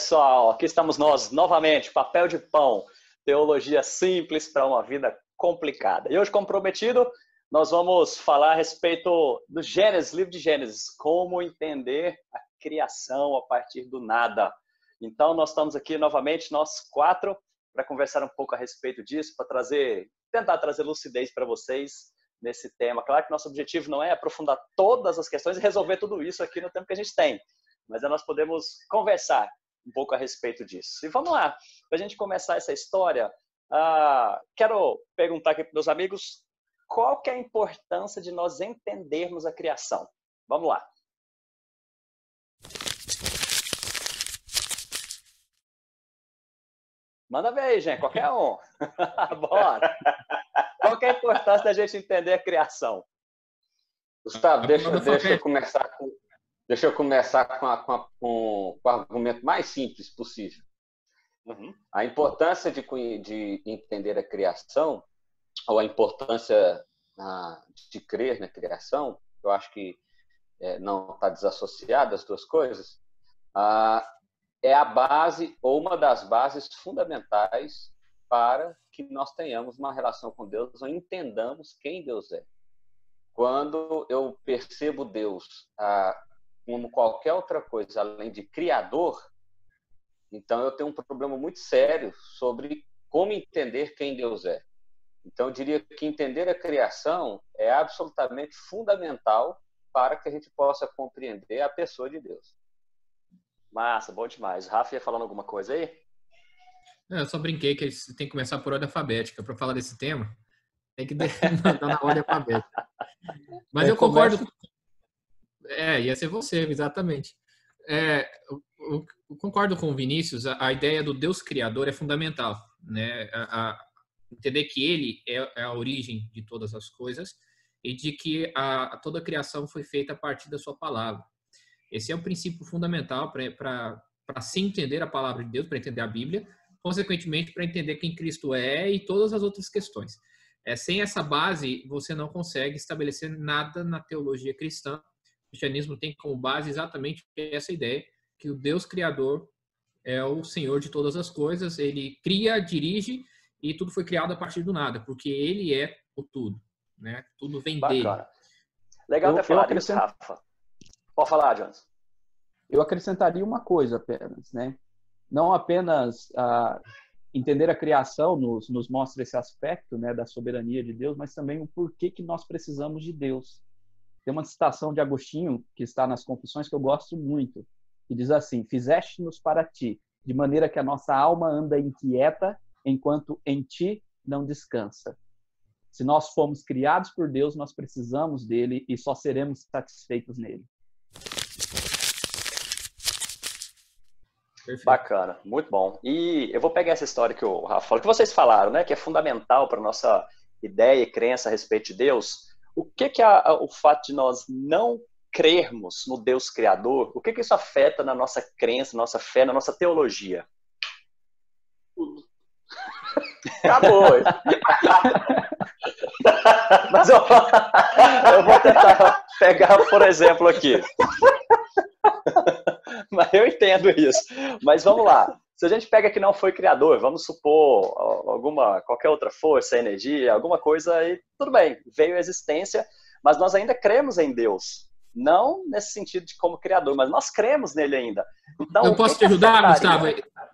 pessoal, aqui estamos nós novamente, papel de pão, teologia simples para uma vida complicada. E hoje, como prometido, nós vamos falar a respeito do Gênesis, livro de Gênesis, como entender a criação a partir do nada. Então, nós estamos aqui novamente, nós quatro, para conversar um pouco a respeito disso, para trazer, tentar trazer lucidez para vocês nesse tema. Claro que nosso objetivo não é aprofundar todas as questões e resolver tudo isso aqui no tempo que a gente tem, mas é nós podemos conversar um pouco a respeito disso. E vamos lá, para a gente começar essa história, uh, quero perguntar aqui para meus amigos qual que é a importância de nós entendermos a criação. Vamos lá. Manda ver aí, gente, qualquer um. Bora. Qual que é a importância da gente entender a criação? Gustavo, deixa, deixa eu começar com, deixa eu começar com, a, com, a, com, com o argumento mais simples possível. Uhum. A importância de, de entender a criação, ou a importância ah, de crer na criação, eu acho que é, não está desassociada as duas coisas, ah, é a base ou uma das bases fundamentais para que nós tenhamos uma relação com Deus ou entendamos quem Deus é. Quando eu percebo Deus ah, como qualquer outra coisa além de criador, então eu tenho um problema muito sério sobre como entender quem Deus é. Então eu diria que entender a criação é absolutamente fundamental para que a gente possa compreender a pessoa de Deus. Massa, bom demais. Rafa ia falando alguma coisa aí? Eu só brinquei que tem que começar por ordem alfabética. Para falar desse tema, tem que mandar na ordem alfabética. Mas é, eu concordo. Começa... É, ia ser você, exatamente. É, eu, eu, concordo com o Vinícius, a, a, ideia do Deus Criador é fundamental. Né? A, a, entender que Ele é, é, a origem de todas as coisas e de que a, toda a criação foi feita a partir da Sua palavra. Esse é um princípio fundamental para se entender a palavra de Deus, para entender a Bíblia, consequentemente, para entender quem Cristo é e todas as outras questões. É, sem essa base, você não consegue estabelecer nada na teologia cristã. O cristianismo tem como base exatamente essa ideia, que o Deus Criador é o Senhor de todas as coisas, ele cria, dirige e tudo foi criado a partir do nada, porque ele é o tudo, né? Tudo vem Bacana. dele. Legal ter falado isso, Rafa. Pode falar, Jones. Eu acrescentaria uma coisa apenas, né? Não apenas ah, entender a criação nos, nos mostra esse aspecto né, da soberania de Deus, mas também o porquê que nós precisamos de Deus. Tem uma citação de Agostinho que está nas Confissões que eu gosto muito, que diz assim: Fizeste-nos para ti, de maneira que a nossa alma anda inquieta, enquanto em ti não descansa. Se nós fomos criados por Deus, nós precisamos dele e só seremos satisfeitos nele. Perfeito. Bacana, muito bom. E eu vou pegar essa história que o Rafa falou, que vocês falaram, né, que é fundamental para nossa ideia e crença a respeito de Deus. O que que a, o fato de nós não crermos no Deus criador, o que que isso afeta na nossa crença, nossa fé, na nossa teologia? Acabou. Mas eu, eu vou tentar pegar, por exemplo, aqui. Mas eu entendo isso. Mas vamos lá. Se a gente pega que não foi criador, vamos supor alguma qualquer outra força, energia, alguma coisa, aí tudo bem, veio a existência, mas nós ainda cremos em Deus. Não nesse sentido de como criador, mas nós cremos nele ainda. Então, eu posso te ajudar, Gustavo?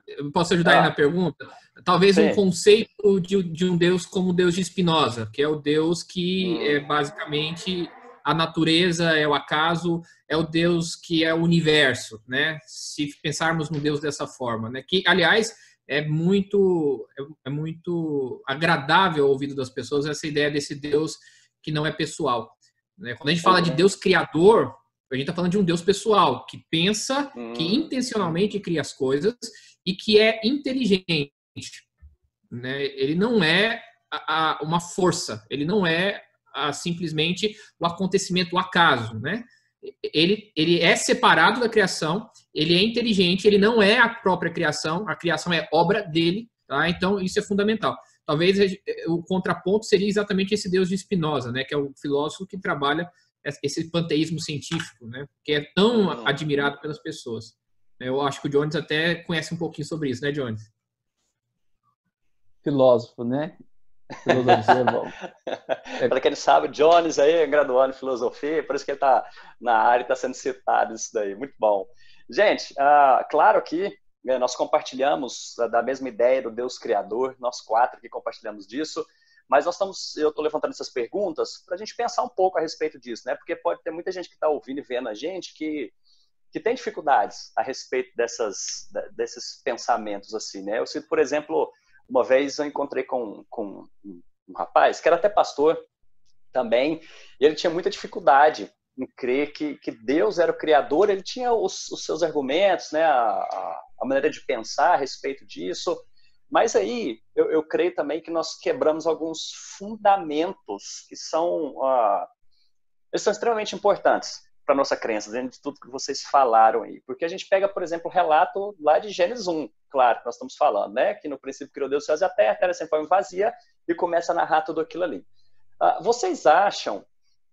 Eu posso ajudar ah, aí na pergunta? Talvez sim. um conceito de, de, um Deus como o Deus de Spinoza, que é o Deus que hum. é basicamente a natureza, é o acaso, é o Deus que é o universo, né? Se pensarmos no Deus dessa forma, né? Que, aliás, é muito é, é muito agradável ao ouvido das pessoas essa ideia desse Deus que não é pessoal. Né? Quando a gente fala de Deus criador, a gente está falando de um Deus pessoal que pensa, que hum. intencionalmente cria as coisas e que é inteligente. Né? Ele não é a, a, uma força, ele não é a, simplesmente o acontecimento, o acaso, né? Ele, ele é separado da criação, ele é inteligente, ele não é a própria criação, a criação é obra dele, tá? Então, isso é fundamental. Talvez o contraponto seria exatamente esse Deus de Spinoza, né? Que é o filósofo que trabalha esse panteísmo científico, né? Que é tão admirado pelas pessoas. Eu acho que o Jones até conhece um pouquinho sobre isso, né, Jones? Filósofo, né? É Para quem não sabe, Jones aí é graduando em filosofia, por isso que ele está na área e está sendo citado isso daí. Muito bom. Gente, uh, claro que né, nós compartilhamos da mesma ideia do Deus Criador, nós quatro que compartilhamos disso, mas nós estamos, eu estou levantando essas perguntas para a gente pensar um pouco a respeito disso, né? Porque pode ter muita gente que está ouvindo e vendo a gente que que tem dificuldades a respeito dessas, desses pensamentos assim, né? Eu cito, por exemplo, uma vez eu encontrei com, com um rapaz que era até pastor também, e ele tinha muita dificuldade em crer que, que Deus era o criador, ele tinha os, os seus argumentos, né, a, a, maneira de pensar a respeito disso, mas aí eu, eu creio também que nós quebramos alguns fundamentos que são, uh, eles são extremamente importantes para nossa crença, dentro de tudo que vocês falaram aí. Porque a gente pega, por exemplo, o relato lá de Gênesis 1, claro, que nós estamos falando, né? Que no princípio criou Deus os céus e a terra, a terra sempre foi vazia, e começa a narrar tudo aquilo ali. Uh, vocês acham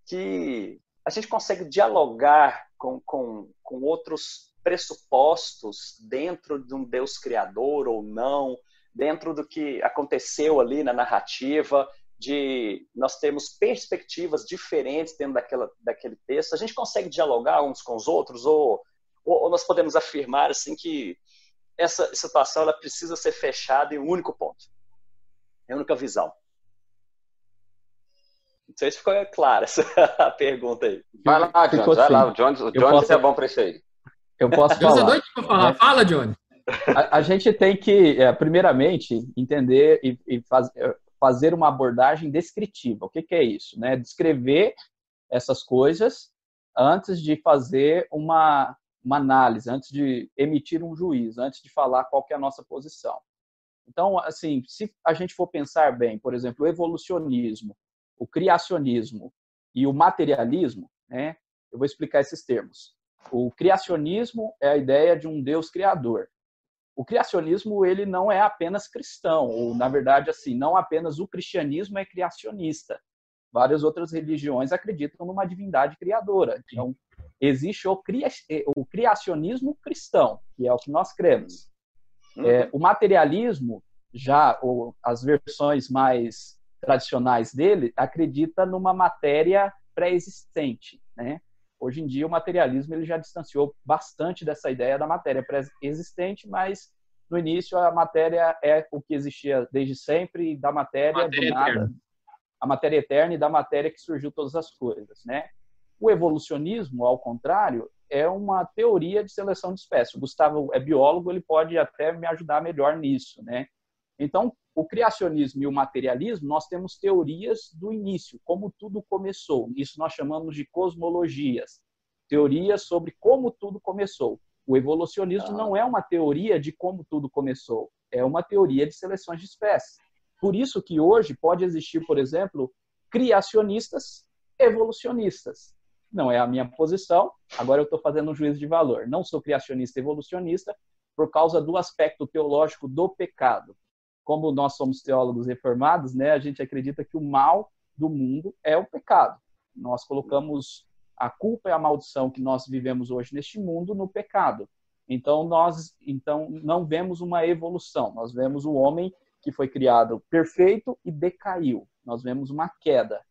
que a gente consegue dialogar com, com, com outros pressupostos dentro de um Deus criador ou não, dentro do que aconteceu ali na narrativa, de nós termos perspectivas diferentes dentro daquela, daquele texto, a gente consegue dialogar uns com os outros ou, ou, ou nós podemos afirmar assim que essa situação ela precisa ser fechada em um único ponto, em uma única visão. Não sei se ficou clara essa pergunta aí. Vai lá, Jones, vai lá. O Jones, o Jones posso... é bom para isso aí. Eu posso falar. é doido para falar. Fala, Johnny. A, a, gente tem que, é, primeiramente, entender e, e faz, fazer uma abordagem descritiva. O que, que é isso? Né? Descrever essas coisas antes de fazer uma, uma análise, antes de emitir um juízo, antes de falar qual é a nossa posição. Então, assim, se a gente for pensar bem, por exemplo, o evolucionismo, o criacionismo e o materialismo, né? Eu vou explicar esses termos. O criacionismo é a ideia de um Deus criador o criacionismo ele não é apenas cristão, ou na verdade assim, não apenas o cristianismo é criacionista. Várias outras religiões acreditam numa divindade criadora. Então, existe o, cria, o criacionismo cristão, que é o que nós cremos. Uhum. É, o materialismo, já ou as versões mais tradicionais dele, acredita numa matéria pré-existente, né? Hoje em dia, o materialismo ele já distanciou bastante dessa ideia da matéria pré-existente, mas no início a matéria é o que existia desde sempre, da matéria, matéria do nada, eterna. a matéria eterna e da matéria que surgiu todas as coisas, né? O evolucionismo, ao contrário, é uma teoria de seleção de espécies. O Gustavo é biólogo, ele pode até me ajudar melhor nisso, né? Então, o criacionismo e o materialismo, nós temos teorias do início, como tudo começou. Isso nós chamamos de cosmologias, teorias sobre como tudo começou. O evolucionismo ah. não é uma teoria de como tudo começou, é uma teoria de seleções de espécies. Por isso que hoje pode existir, por exemplo, criacionistas evolucionistas. Não é a minha posição, agora eu estou fazendo um juízo de valor. Não sou criacionista evolucionista por causa do aspecto teológico do pecado como nós somos teólogos reformados, né, a gente acredita que o mal do mundo é o pecado. Nós colocamos a culpa e a maldição que nós vivemos hoje neste mundo no pecado. Então nós então não vemos uma evolução, nós vemos o homem que foi criado perfeito e decaiu. Nós vemos uma queda,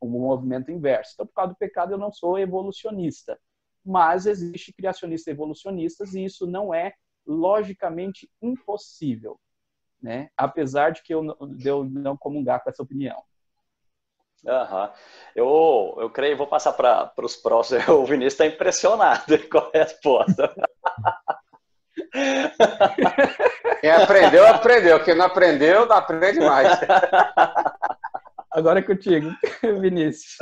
um movimento inverso. Então por causa do pecado eu não sou evolucionista, mas existe criacionistas evolucionistas e isso não é logicamente impossível né? Apesar de que eu, de eu não comungar com essa opinião. Uhum. Eu, eu creio, vou passar para os próximos. O Vinícius está impressionado com a resposta. Quem aprendeu, aprendeu. Quem não aprendeu, não aprende mais. Agora é contigo, Vinícius.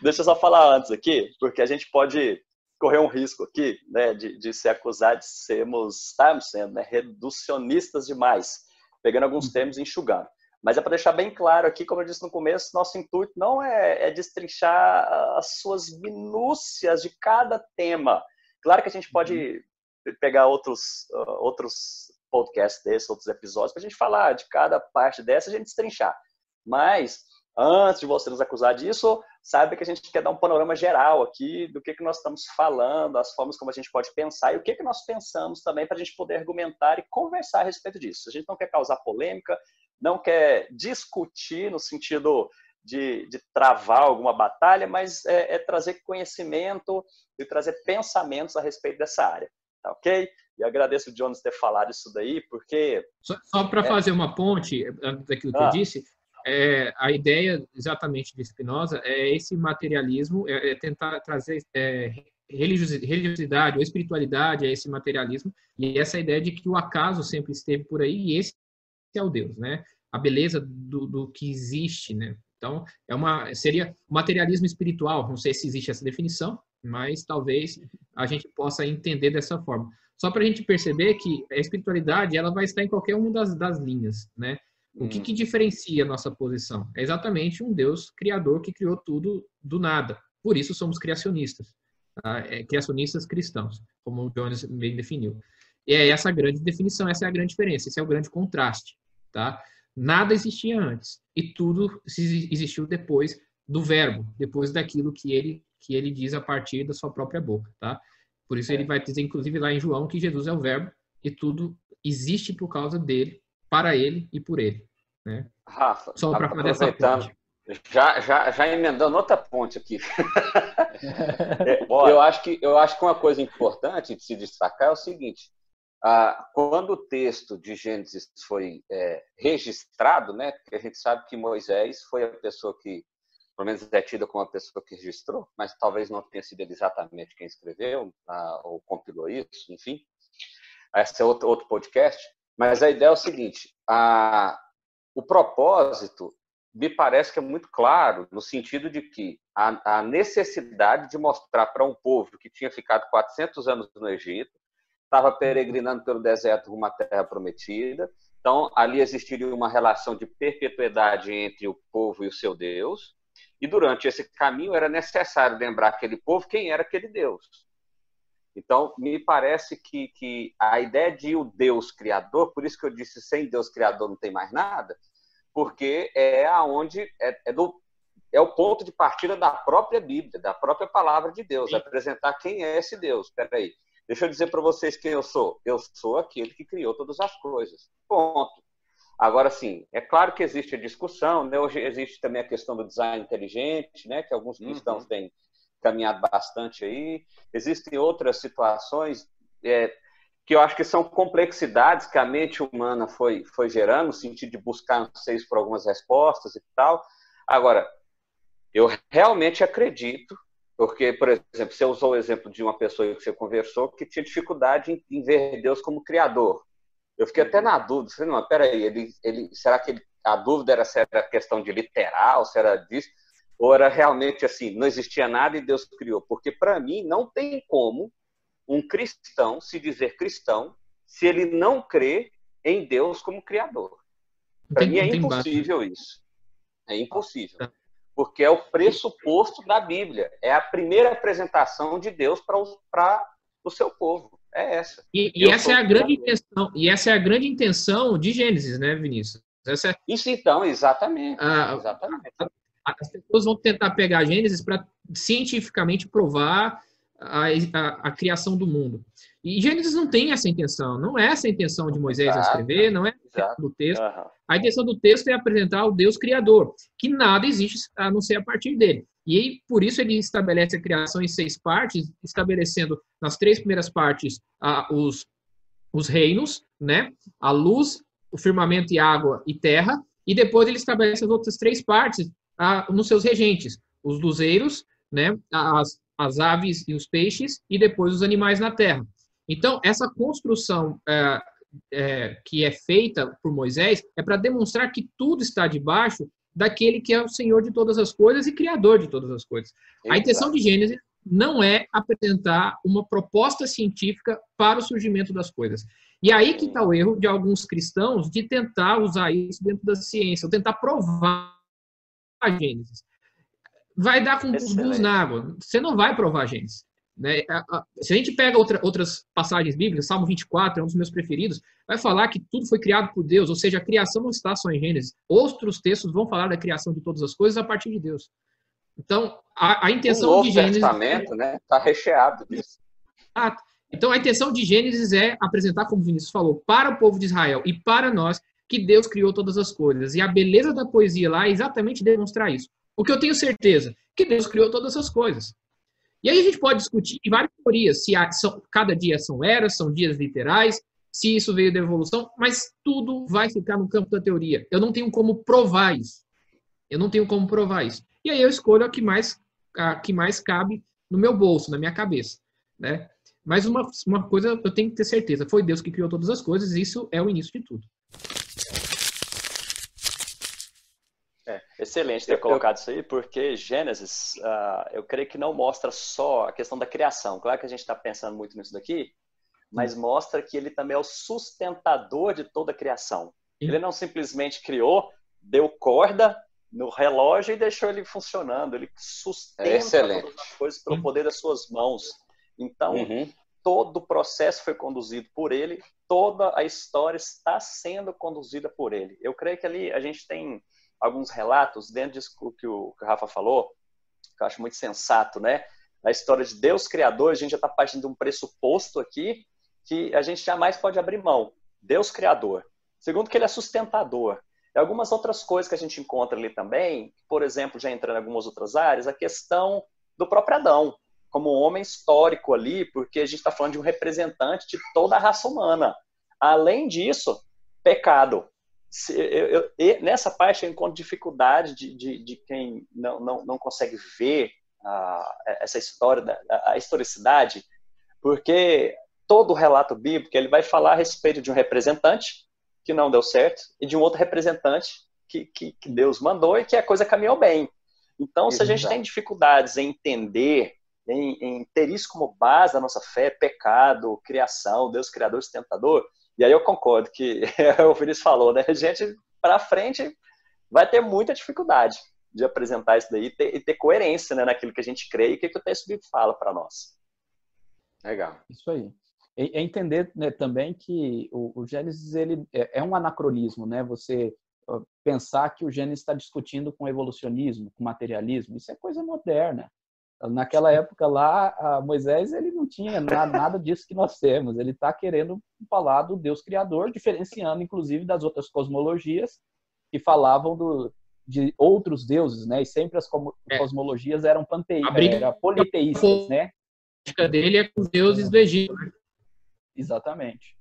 Deixa eu só falar antes aqui, porque a gente pode correr um risco aqui, né, de, de ser acusado de sermos, estarmos sendo, né, reducionistas demais, pegando alguns uhum. termos e enxugando. Mas é para deixar bem claro aqui, como eu disse no começo, nosso intuito não é, é destrinchar as suas minúcias de cada tema. Claro que a gente pode uhum. pegar outros, uh, outros podcasts desses, outros episódios, para a gente falar de cada parte dessa, a gente destrinchar. Mas antes de você nos acusar disso, saiba que a gente quer dar um panorama geral aqui do que, que nós estamos falando, as formas como a gente pode pensar e o que, que nós pensamos também para a gente poder argumentar e conversar a respeito disso. A gente não quer causar polêmica, não quer discutir no sentido de, de travar alguma batalha, mas é, é, trazer conhecimento e trazer pensamentos a respeito dessa área. Tá ok? E agradeço o Jones ter falado isso daí, porque. Só, só para é... fazer uma ponte daquilo que ah. eu disse, é, a ideia exatamente de Spinoza é esse materialismo, é, é tentar trazer é, religiosidade ou espiritualidade a esse materialismo e essa ideia de que o acaso sempre esteve por aí e esse é o Deus, né? A beleza do, do que existe, né? Então, é uma, seria materialismo espiritual, não sei se existe essa definição, mas talvez a gente possa entender dessa forma. Só para a gente perceber que a espiritualidade ela vai estar em qualquer uma das, das linhas, né? O que, hum. que diferencia a nossa posição? É exatamente um Deus criador que criou tudo do nada. Por isso somos criacionistas. Tá? É, criacionistas cristãos, como o Jones bem definiu. E é essa a grande definição, essa é a grande diferença, esse é o grande contraste. Tá? Nada existia antes e tudo existiu depois do verbo, depois daquilo que ele que ele diz a partir da sua própria boca, tá? Por isso ele é. vai dizer inclusive lá em João que Jesus é o verbo e tudo existe por causa dele para ele e por ele. Né? Rafa, só para fazer essa ponte. Já, já, já emendando outra ponte aqui. É, eu, acho que, eu acho que uma coisa importante de se destacar é o seguinte: ah, quando o texto de Gênesis foi é, registrado, né, porque a gente sabe que Moisés foi a pessoa que, pelo menos é tida como a pessoa que registrou, mas talvez não tenha sido exatamente quem escreveu ah, ou compilou isso, enfim. Esse é outro, outro podcast. Mas a ideia é o seguinte: a, o propósito me parece que é muito claro, no sentido de que a, a necessidade de mostrar para um povo que tinha ficado 400 anos no Egito, estava peregrinando pelo deserto à terra prometida, então ali existiria uma relação de perpetuidade entre o povo e o seu Deus, e durante esse caminho era necessário lembrar aquele povo quem era aquele Deus. Então, me parece que, que a ideia de o Deus criador, por isso que eu disse sem Deus criador não tem mais nada, porque é aonde é, é, do, é o ponto de partida da própria Bíblia, da própria palavra de Deus, Sim. apresentar quem é esse Deus. Espera aí, deixa eu dizer para vocês quem eu sou. Eu sou aquele que criou todas as coisas. Ponto. Agora, sim, é claro que existe a discussão, né? hoje existe também a questão do design inteligente, né? que alguns cristãos uhum. têm caminhado bastante aí. Existem outras situações é, que eu acho que são complexidades que a mente humana foi, foi gerando, no sentido de buscar anseios por algumas respostas e tal. Agora, eu realmente acredito, porque, por exemplo, você usou o exemplo de uma pessoa que você conversou que tinha dificuldade em, em ver Deus como criador. Eu fiquei até na dúvida, falei, não, peraí, ele, ele, será que ele, a dúvida era se era questão de literal, se era disso? Ou era realmente assim, não existia nada e Deus criou? Porque para mim não tem como um cristão se dizer cristão se ele não crê em Deus como criador. Para mim é impossível isso. É impossível. Tá. Porque é o pressuposto da Bíblia. É a primeira apresentação de Deus para o seu povo. É essa. E, e essa é a grande intenção. E essa é a grande intenção de Gênesis, né, Vinícius? Essa é... Isso então, exatamente. Ah, exatamente as pessoas vão tentar pegar a Gênesis para cientificamente provar a, a, a, criação do mundo. E Gênesis não tem essa intenção, não é essa a intenção de Moisés a escrever, não é a do texto. A intenção do texto é apresentar o Deus criador, que nada existe a não ser a partir dele. E por isso ele estabelece a criação em seis partes, estabelecendo nas três primeiras partes os, os reinos, né? A luz, o firmamento e água e terra, e depois ele estabelece as outras três partes, a, nos seus regentes, os luzeiros, né, as, as aves e os peixes, e depois os animais na terra. Então, essa construção é, é, que é feita por Moisés é para demonstrar que tudo está debaixo daquele que é o Senhor de todas as coisas e Criador de todas as coisas. Exato. A intenção de Gênesis não é apresentar uma proposta científica para o surgimento das coisas. E aí que está o erro de alguns cristãos de tentar usar isso dentro da ciência, ou tentar provar a Gênesis. Vai dar com os burros na água. Você não vai provar a Gênesis. Né? Se a gente pega outra, outras passagens bíblicas, Salmo 24 é um dos meus preferidos, vai falar que tudo foi criado por Deus, ou seja, a criação não está só em Gênesis. Outros textos vão falar da criação de todas as coisas a partir de Deus. Então, a, a intenção o Novo de Gênesis. Testamento, né? Está recheado disso. Ah, então, a intenção de Gênesis é apresentar, como o Vinícius falou, para o povo de Israel e para nós, que Deus criou todas as coisas. E a beleza da poesia lá é exatamente demonstrar isso. O que eu tenho certeza, que Deus criou todas as coisas. E aí a gente pode discutir várias teorias, se há, são, cada dia são eras, são dias literais, se isso veio da evolução, mas tudo vai ficar no campo da teoria. Eu não tenho como provar isso. Eu não tenho como provar isso. E aí eu escolho a que mais, a que mais cabe no meu bolso, na minha cabeça. Né? Mas uma, uma coisa eu tenho que ter certeza: foi Deus que criou todas as coisas, isso é o início de tudo. É, excelente ter colocado isso aí, porque Gênesis, uh, eu creio que não mostra só a questão da criação. Claro que a gente está pensando muito nisso daqui, mas mostra que ele também é o sustentador de toda a criação. Ele não simplesmente criou, deu corda no relógio e deixou ele funcionando. Ele sustenta é todas as coisas pelo poder das suas mãos. Então, uhum. todo o processo foi conduzido por ele, toda a história está sendo conduzida por ele. Eu creio que ali a gente tem alguns relatos dentro disso que o, que o Rafa falou, que eu acho muito sensato, né? Na história de Deus Criador, a gente já está partindo de um pressuposto aqui que a gente jamais pode abrir mão. Deus Criador. Segundo, que ele é sustentador. E algumas outras coisas que a gente encontra ali também, por exemplo, já entrando em algumas outras áreas, a questão do próprio Adão, como homem histórico ali, porque a gente está falando de um representante de toda a raça humana. Além disso, pecado eu, eu, nessa parte eu encontro dificuldade de, de, de quem não, não, não consegue ver a, essa história, da, a historicidade, porque todo o relato bíblico ele vai falar a respeito de um representante que não deu certo e de um outro representante que, que, que Deus mandou e que a coisa caminhou bem. Então, se a gente tem dificuldades em entender, em, em ter isso como base da nossa fé, pecado, criação, Deus criador, sustentador, e aí eu concordo que o Vinícius falou, né? A gente, para frente, vai ter muita dificuldade de apresentar isso daí e ter, e ter coerência né, naquilo que a gente crê e o que, que o texto bíblico fala para nós. Legal. Isso aí. É entender né, também que o, o Gênesis ele é, é um anacronismo, né? Você pensar que o Gênesis está discutindo com evolucionismo, com materialismo, isso é coisa moderna. Naquela época lá, Moisés ele não tinha nada disso que nós temos. Ele está querendo falar do Deus Criador, diferenciando inclusive das outras cosmologias que falavam do, de outros deuses, né? E sempre as é. cosmologias eram panteístas, eram politeístas, né? A dele é com os deuses do Egito. Né? Exatamente.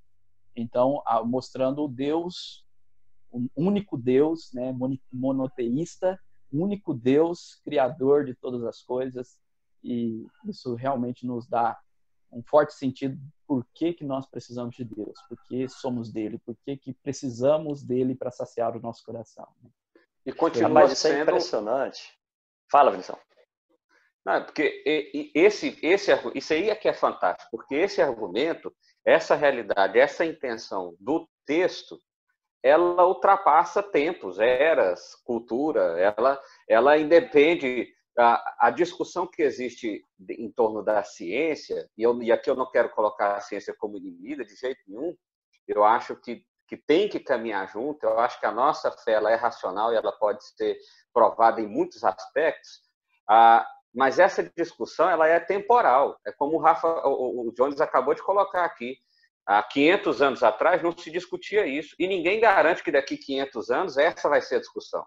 Então, mostrando o Deus, um único Deus, né? Monoteísta, único Deus, criador de todas as coisas, e isso realmente nos dá um forte sentido por que, que nós precisamos de Deus, por que somos dele, por que, que precisamos dele para saciar o nosso coração. Né? E continua Mas isso é sendo... impressionante. Fala, Vinícius. Não, porque esse, esse, isso aí é que é fantástico, porque esse argumento, essa realidade, essa intenção do texto, ela ultrapassa tempos, eras, cultura, ela, ela independe a, a, discussão que existe em torno da ciência, e, eu, e aqui eu não quero colocar a ciência como inimiga de jeito nenhum, eu acho que, que tem que caminhar junto, eu acho que a nossa fé ela é racional e ela pode ser provada em muitos aspectos, mas essa discussão ela é temporal, é como o Rafa, o, o Jones acabou de colocar aqui, há 500 anos atrás não se discutia isso, e ninguém garante que daqui 500 anos essa vai ser a discussão.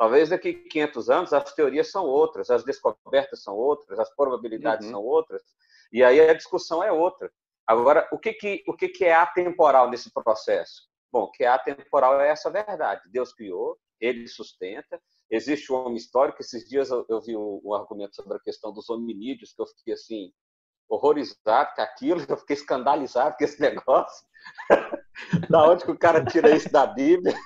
Talvez daqui a 500 anos as teorias são outras, as descobertas são outras, as probabilidades uhum. são outras, e aí a discussão é outra. Agora, o que, que, o que, que é atemporal nesse processo? Bom, o que é atemporal é essa verdade. Deus criou, ele sustenta, existe o homem histórico. Esses dias eu, eu vi um, um, argumento sobre a questão dos hominídeos, que eu fiquei assim, horrorizado com aquilo, eu fiquei escandalizado com esse negócio. da onde que o cara tira isso da Bíblia?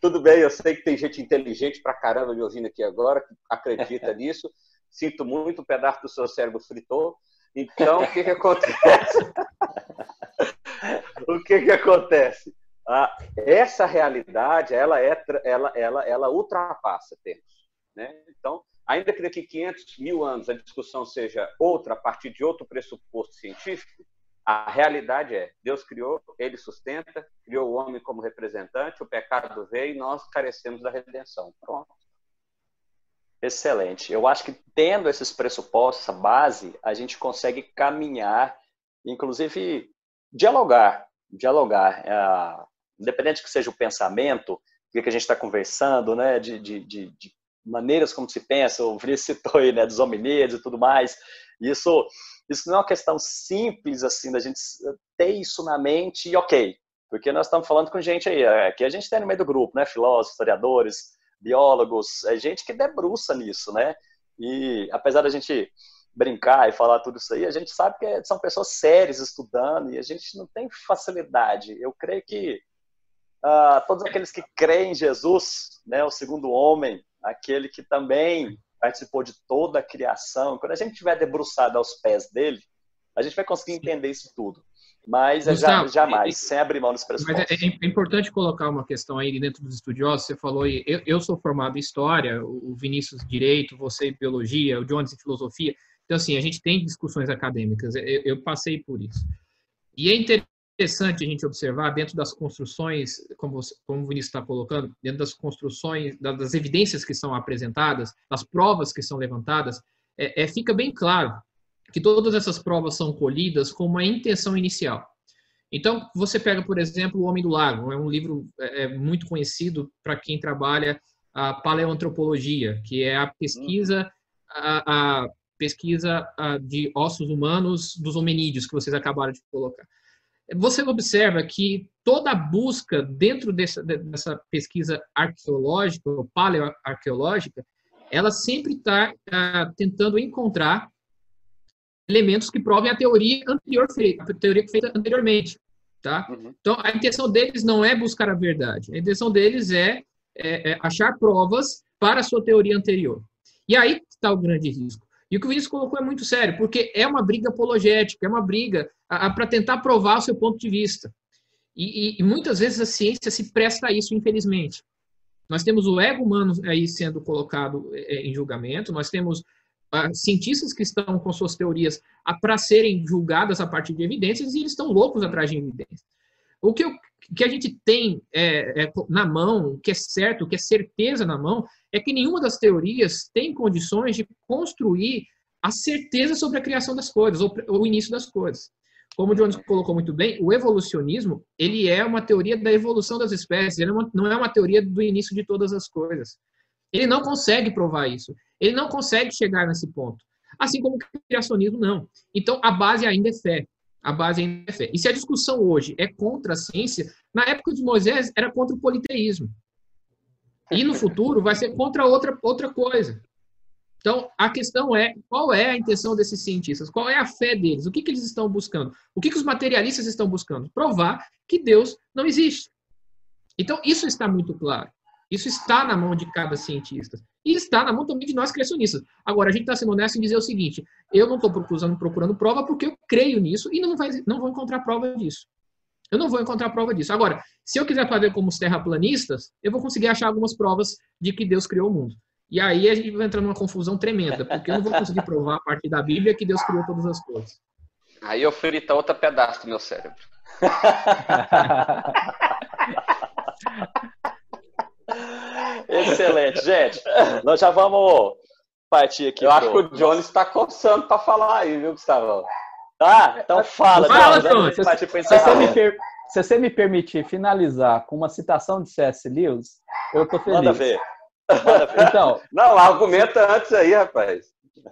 Tudo bem, eu sei que tem gente inteligente pra caramba me ouvindo aqui agora, que acredita nisso. Sinto muito, um pedaço do seu cérebro fritou. Então, o que, que acontece? o que, que acontece? Ah, essa realidade, ela, é, ela, ela, ela ultrapassa tempos. Né? Então, ainda que daqui 500 mil anos a discussão seja outra, a partir de outro pressuposto científico, a realidade é: Deus criou, ele sustenta, criou o homem como representante, o pecado veio e nós carecemos da redenção. Pronto. Excelente. Eu acho que tendo esses pressupostos, essa base, a gente consegue caminhar, inclusive dialogar, dialogar. É, independente que seja o pensamento, o que a gente está conversando, né, de, de, de, de, maneiras como se pensa, o Vri citou aí, né, dos hominídeos e tudo mais. Isso, isso não é uma questão simples, assim, da gente ter isso na mente e ok, porque nós estamos falando com gente aí, aqui a gente está no meio do grupo, né, filósofos, historiadores, biólogos, é gente que debruça nisso, né? E apesar da gente brincar e falar tudo isso aí, a gente sabe que são pessoas sérias estudando e a gente não tem facilidade. Eu creio que uh, todos aqueles que creem em Jesus, né, o segundo homem, aquele que também participou de toda a criação, quando a gente estiver debruçado aos pés dele, a gente vai conseguir entender isso tudo. Mas é Gustavo, já, jamais, sem abrir mão dos pressupostos. Mas é, é, importante colocar uma questão aí dentro dos estudiosos. Você falou aí, eu, eu sou formado em História, o Vinícius Direito, você em Biologia, o Jones em Filosofia. Então, assim, a gente tem discussões acadêmicas. Eu, eu passei por isso. E é interessante a gente observar dentro das construções, como, você, como o Vinícius está colocando, dentro das construções, das evidências que são apresentadas, das provas que são levantadas, é, é fica bem claro que todas essas provas são colhidas com uma intenção inicial. Então, você pega, por exemplo, O Homem do Lago, é um livro é, é muito conhecido para quem trabalha a paleoantropologia, que é a pesquisa a, a pesquisa de ossos humanos dos hominídeos que vocês acabaram de colocar. Você observa que toda a busca dentro dessa, dessa pesquisa arqueológica, ou paleoarqueológica, ela sempre está ah, tentando encontrar elementos que provem a teoria anterior feita, a teoria feita anteriormente, tá? Uhum. Então, a intenção deles não é buscar a verdade, a intenção deles é, é, é achar provas para a sua teoria anterior. E aí está o grande risco. E o que o Vinícius colocou é muito sério, porque é uma briga apologética, é uma briga para tentar provar o seu ponto de vista. E, e, e, muitas vezes a ciência se presta a isso, infelizmente. Nós temos o ego humano aí sendo colocado é, em julgamento, nós temos uh, cientistas que estão com suas teorias para serem julgadas a partir de evidências e eles estão loucos atrás de evidências. O que, eu, que a gente tem é, é, na mão, o que é certo, o que é certeza na mão, é que nenhuma das teorias tem condições de construir a certeza sobre a criação das coisas, ou, ou o início das coisas. Como o Jones colocou muito bem, o evolucionismo ele é uma teoria da evolução das espécies, ele não é uma teoria do início de todas as coisas. Ele não consegue provar isso. Ele não consegue chegar nesse ponto. Assim como o criacionismo não. Então, a base ainda é fé. A base ainda é fé. E se a discussão hoje é contra a ciência, na época de Moisés era contra o politeísmo. E no futuro vai ser contra outra, outra coisa. Então, a questão é qual é a intenção desses cientistas, qual é a fé deles, o que, que eles estão buscando, o que, que os materialistas estão buscando? Provar que Deus não existe. Então, isso está muito claro. Isso está na mão de cada cientista. E está na mão também de nós criacionistas. Agora, a gente está sendo honesto em dizer o seguinte: eu não estou procurando, procurando prova porque eu creio nisso e não, vai, não vou encontrar prova disso. Eu não vou encontrar prova disso. Agora, se eu quiser fazer como os terraplanistas, eu vou conseguir achar algumas provas de que Deus criou o mundo. E aí a gente vai entrar numa confusão tremenda, porque eu não vou conseguir provar a partir da Bíblia que Deus criou todas as coisas. Aí eu frita outro pedaço do meu cérebro. Excelente, gente. Nós já vamos partir aqui. Eu pro... acho que o Johnny está coçando para falar aí, viu, Gustavo? Tá? Então fala, fala Johnny. Se, se, você me per... se você me permitir finalizar com uma citação de C.S. Lewis, eu tô feliz. Manda ver. Manda ver. Então, não, argumenta antes aí, rapaz.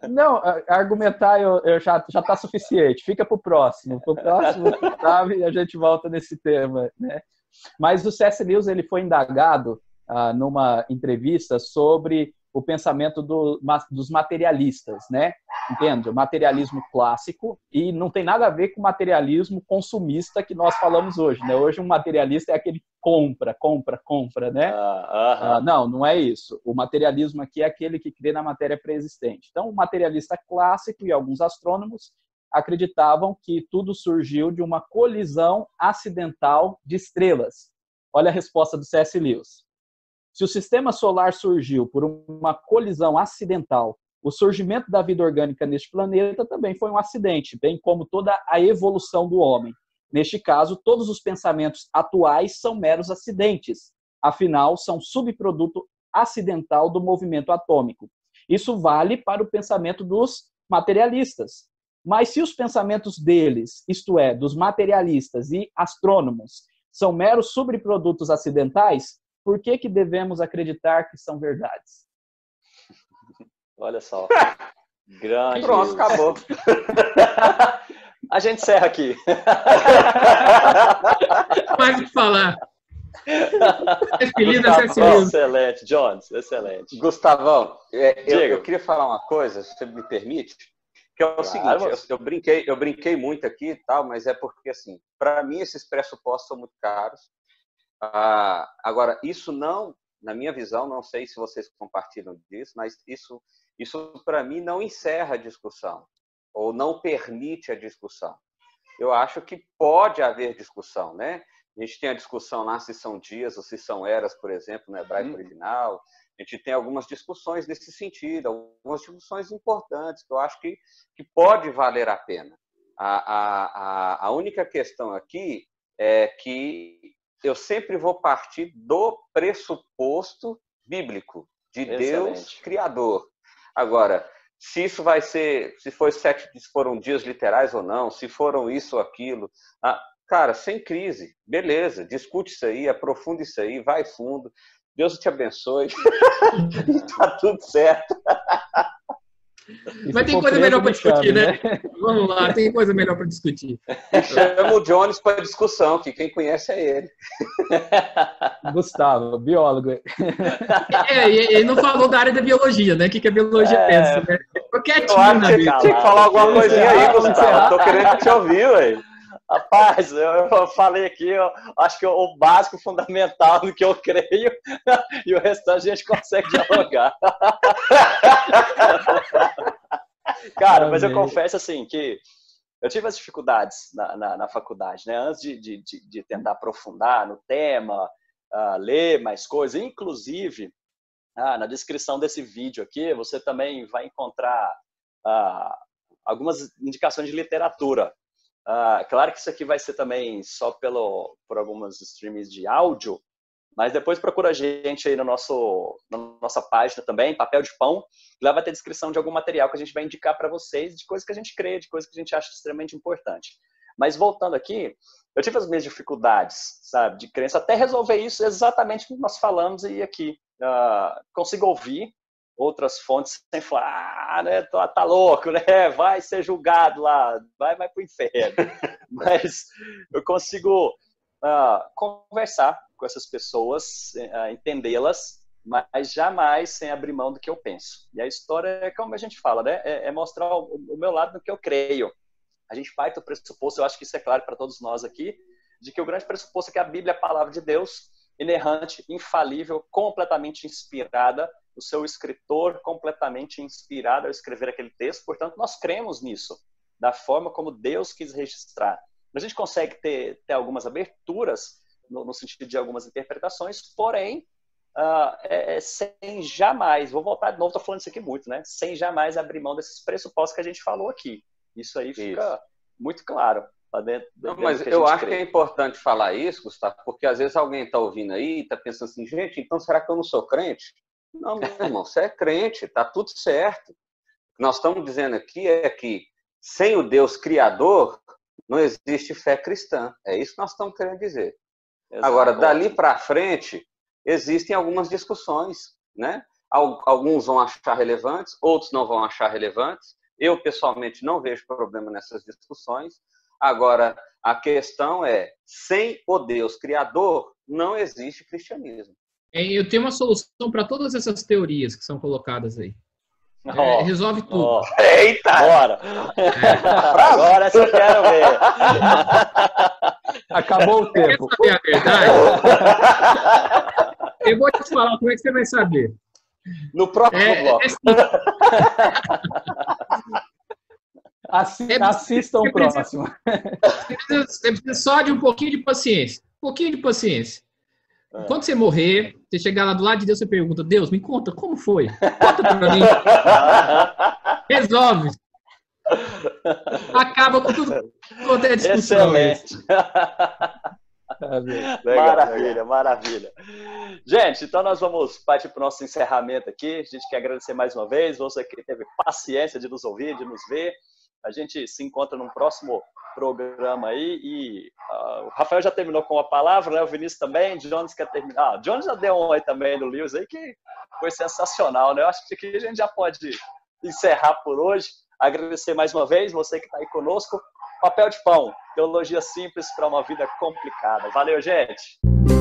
Não, argumentar eu, eu já já está suficiente. Fica para o próximo. Para o próximo, sabe? A gente volta nesse tema, né? Mas o C.S. Lewis ele foi indagado ah, numa entrevista sobre o pensamento do, dos materialistas, né? Entende? O materialismo clássico e não tem nada a ver com o materialismo consumista que nós falamos hoje, né? Hoje um materialista é aquele que compra, compra, compra, né? Ah, não, não é isso. O materialismo aqui é aquele que crê na matéria pré-existente. Então, o materialista clássico e alguns astrônomos acreditavam que tudo surgiu de uma colisão acidental de estrelas. Olha a resposta do C.S. Lewis. Se o sistema solar surgiu por uma colisão acidental, o surgimento da vida orgânica neste planeta também foi um acidente, bem como toda a evolução do homem. Neste caso, todos os pensamentos atuais são meros acidentes, afinal, são subproduto acidental do movimento atômico. Isso vale para o pensamento dos materialistas. Mas se os pensamentos deles, isto é, dos materialistas e astrônomos, são meros subprodutos acidentais, por que, que devemos acreditar que são verdades? Olha só. Grande. Pronto, acabou. A gente encerra aqui. Mais o que falar. Gustavo, excelente, Jones, excelente. Gustavão, é, eu, eu, queria falar uma coisa, se você me permite, que é o claro, seguinte, eu, eu, brinquei, eu brinquei muito aqui e tal, mas é porque assim, para mim esses pressupostos são muito caros. Ah, agora, isso não, na minha visão, não sei se vocês compartilham disso, mas isso, isso para mim não encerra a discussão ou não permite a discussão. Eu acho que pode haver discussão, né? A gente tem a discussão lá se são dias ou se são eras, por exemplo, no hebraico hum. original. A gente tem algumas discussões nesse sentido, algumas discussões importantes que eu acho que, que pode valer a pena. A, a, a única questão aqui é que eu sempre vou partir do pressuposto bíblico de Excelente. Deus criador. Agora, se isso vai ser, se foi sete, se foram dias literais ou não, se foram isso ou aquilo, ah, cara, sem crise, beleza, discute isso aí, aprofunda isso aí, vai fundo, Deus te abençoe, tá tudo certo. Mas tem coisa melhor para discutir, né? né? Vamos lá, tem coisa melhor para discutir. Chama o Jones para discussão, que quem conhece é ele. Gustavo, biólogo. É, ele não falou da área da biologia, né? O que, que a biologia é... pensa, né? Eu acho que tinha que falar alguma coisinha aí, Gustavo. Tô querendo te ouvir, velho. Rapaz, eu, eu, falei aqui, eu acho que o básico, fundamental do que eu creio, e o restante a gente consegue dialogar. Cara, mas eu confesso assim que eu tive as dificuldades na, na, na faculdade, né? Antes de, de, de, tentar aprofundar no tema, uh, ler mais coisas, inclusive uh, na descrição desse vídeo aqui, você também vai encontrar uh, algumas indicações de literatura Uh, claro que isso aqui vai ser também só pelo, por algumas streams de áudio, mas depois procura a gente aí no nosso, na nossa página também, Papel de Pão, lá vai ter descrição de algum material que a gente vai indicar para vocês, de coisas que a gente crê, de coisas que a gente acha extremamente importante. Mas voltando aqui, eu tive as minhas dificuldades, sabe, de crença, até resolver isso exatamente como nós falamos e aqui. Uh, consigo ouvir outras fontes sem falar, ah, né, tá, tá, louco, né, vai ser julgado lá, vai, vai pro inferno. Mas eu consigo uh, conversar com essas pessoas, uh, entendê-las, mas jamais sem abrir mão do que eu penso. E a história é como a gente fala, né, é, é mostrar o, o, meu lado do que eu creio. A gente parte do pressuposto, eu acho que isso é claro para todos nós aqui, de que o grande pressuposto é que a Bíblia é a palavra de Deus, inerrante, infalível, completamente inspirada o seu escritor completamente inspirado a escrever aquele texto, portanto, nós cremos nisso, da forma como Deus quis registrar. A gente consegue ter, ter algumas aberturas, no, no sentido de algumas interpretações, porém, uh, é, é, sem jamais, vou voltar de novo, estou falando isso aqui muito, né? Sem jamais abrir mão desses pressupostos que a gente falou aqui. Isso aí fica isso. muito claro. Dentro, Não, mas eu acho crê. que é importante falar isso, Gustavo, porque às vezes alguém está ouvindo aí e está pensando assim, gente, então será que eu não sou crente? Não, meu irmão, você é crente, está tudo certo. O que nós estamos dizendo aqui é que sem o Deus Criador não existe fé cristã. É isso que nós estamos querendo dizer. Agora, dali para frente, existem algumas discussões, né? Alguns vão achar relevantes, outros não vão achar relevantes. Eu, pessoalmente, não vejo problema nessas discussões. Agora, a questão é: sem o Deus Criador, não existe cristianismo. É, eu tenho uma solução para todas essas teorias que são colocadas aí. Oh, é, resolve tudo. Oh. Eita! Bora! É. Agora eu quero ver. Acabou o tempo. Quer saber a verdade? eu vou te falar como é que você vai saber. No próximo é, bloco. É assim. assistam o próximo. Você precisa só de um pouquinho de paciência. Um pouquinho de paciência. Quando você morrer, você chegar lá do lado de Deus, você pergunta: Deus, me conta, como foi? Conta pra mim. Resolve. Acaba com tudo quanto é discussão. Excelente. maravilha, maravilha. Gente, então nós vamos partir para o nosso encerramento aqui. A gente quer agradecer mais uma vez, você que teve paciência de nos ouvir, de nos ver. A gente se encontra num próximo programa aí e uh, o Rafael já terminou com a palavra, né? O Vinícius também, Jones quer terminar. Ah, Jones já deu um aí também do Lewis aí que foi sensacional, né? Eu acho que aqui a gente já pode encerrar por hoje. Agradecer mais uma vez você que está aí conosco. Papel de pão, teologia simples para uma vida complicada. Valeu, gente!